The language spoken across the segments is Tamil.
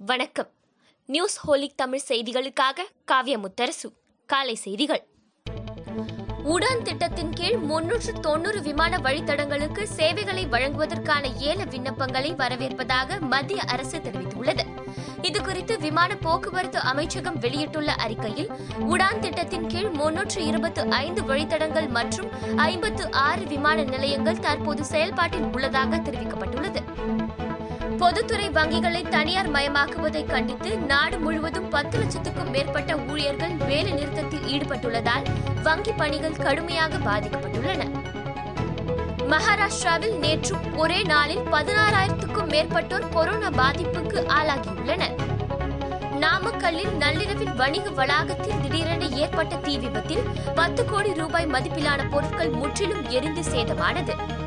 வணக்கம். நியூஸ் ஹோலிக் தமிழ் செய்திகளுக்காக காவிய முத்தரசு காலை செய்திகள். உடான் திட்டத்தின் கீழ் முன்னூற்று தொன்னூறு விமான வழித்தடங்களுக்கு சேவைகளை வழங்குவதற்கான ஏல விண்ணப்பங்களை வரவேற்பதாக மத்திய அரசு தெரிவித்துள்ளது. இதுகுறித்து விமான போக்குவரத்து அமைச்சகம் வெளியிட்டுள்ள அறிக்கையில் உடான் திட்டத்தின் கீழ் முன்னூற்று இருபத்து ஐந்து வழித்தடங்கள் மற்றும் ஐம்பத்து ஆறு விமான நிலையங்கள் தற்போது செயல்பாட்டில் உள்ளதாக தெரிவிக்கப்பட்டுள்ளது. பொதுத்துறை வங்கிகளை தனியார் மயமாக்குவதை கண்டித்து நாடு முழுவதும் பத்து லட்சத்துக்கும் மேற்பட்ட ஊழியர்கள் வேலை நிறுத்தத்தில் ஈடுபட்டுள்ளதால் வங்கி பணிகள் கடுமையாக பாதிக்கப்பட்டுள்ளன. மகாராஷ்டிராவில் நேற்று ஒரே நாளில் பதினாறாயிரத்துக்கும் மேற்பட்டோர் கொரோனா பாதிப்புக்கு ஆளாகியுள்ளனர். நாமக்கல்லில் நள்ளிரவில் வணிக வளாகத்தில் திடீரென ஏற்பட்ட தீ விபத்தில் பத்து கோடி ரூபாய் மதிப்பிலான பொருட்கள் முற்றிலும் எரிந்து சேதமானது.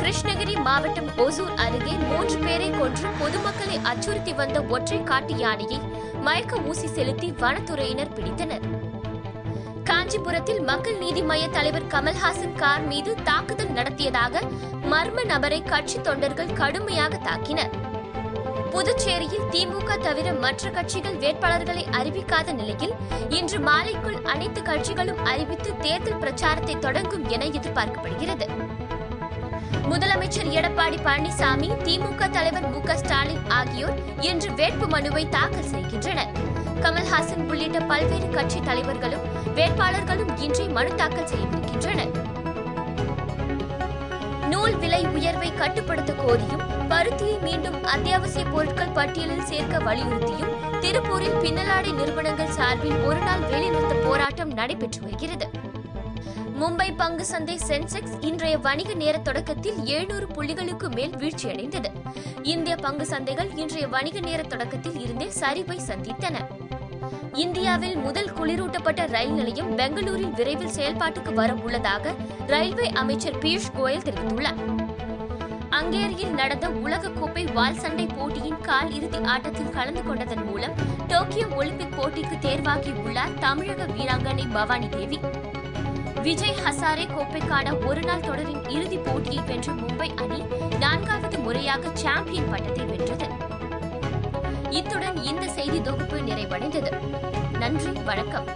கிருஷ்ணகிரி மாவட்டம் ஒசூர் அருகே மூன்று பேரை கொன்று பொதுமக்களை அச்சுறுத்தி வந்த ஒற்றை காட்டு யானையை மயக்க ஊசி செலுத்தி வனத்துறையினர் பிடித்தனர். காஞ்சிபுரத்தில் மக்கள் நீதி மய்ய தலைவர் கமல்ஹாசன் கார் மீது தாக்குதல் நடத்தியதாக மர்ம நபரை கட்சி தொண்டர்கள் கடுமையாக தாக்கினர். புதுச்சேரியில் திமுக தவிர மற்ற கட்சிகள் வேட்பாளர்களை அறிவிக்காத நிலையில் இன்று மாலைக்குள் அனைத்து கட்சிகளும் அறிவித்து தேர்தல் பிரச்சாரத்தை தொடங்கும் என எதிர்பார்க்கப்படுகிறது. முதலமைச்சர் எடப்பாடி பழனிசாமி திமுக தலைவர் மு ஸ்டாலின் ஆகியோர் இன்று வேட்பு மனுவை தாக்கல் செய்கின்றனர். கமல்ஹாசன் உள்ளிட்ட பல்வேறு கட்சி தலைவர்களும் வேட்பாளர்களும் இன்றே மனு தாக்கல் செய்யவிருக்கின்றனர் நூல் விலை உயர்வை கட்டுப்படுத்த கோரியும் பருத்தியை மீண்டும் அத்தியாவசிய பொருட்கள் பட்டியலில் சேர்க்க வலியுறுத்தியும் திருப்பூரில் பின்னலாடை நிறுவனங்கள் சார்பில் ஒருநாள் வேலைநிறுத்த போராட்டம் நடைபெற்று வருகிறது. மும்பை பங்கு சந்தை சென்செக்ஸ் இன்றைய வணிக நேர தொடக்கத்தில் எழுநூறு புள்ளிகளுக்கு மேல் வீழ்ச்சியடைந்தது. இந்திய பங்கு சந்தைகள் இன்றைய வணிக நேர தொடக்கத்தில் இருந்தே சரிவை சந்தித்தன. இந்தியாவில் முதல் குளிரூட்டப்பட்ட ரயில் நிலையம் பெங்களூரில் விரைவில் செயல்பாட்டுக்கு வர உள்ளதாக ரயில்வே அமைச்சர் பியூஷ் கோயல் தெரிவித்துள்ளார். அங்கேரியில் நடந்த உலகக்கோப்பை வால் சண்டை போட்டியின் கால் இறுதி ஆட்டத்தில் கலந்து கொண்டதன் மூலம் டோக்கியோ ஒலிம்பிக் போட்டிக்கு தேர்வாகியுள்ளார் தமிழக வீராங்கனை பவானி தேவி. விஜய் ஹசாரே கோப்பைக்கான ஒருநாள் தொடரின் இறுதிப் போட்டியை வென்ற மும்பை அணி நான்காவது முறையாக சாம்பியன் பட்டத்தை வென்றது. இத்துடன் இந்த செய்தி தொகுப்பு நிறைவடைந்தது. நன்றி வணக்கம்.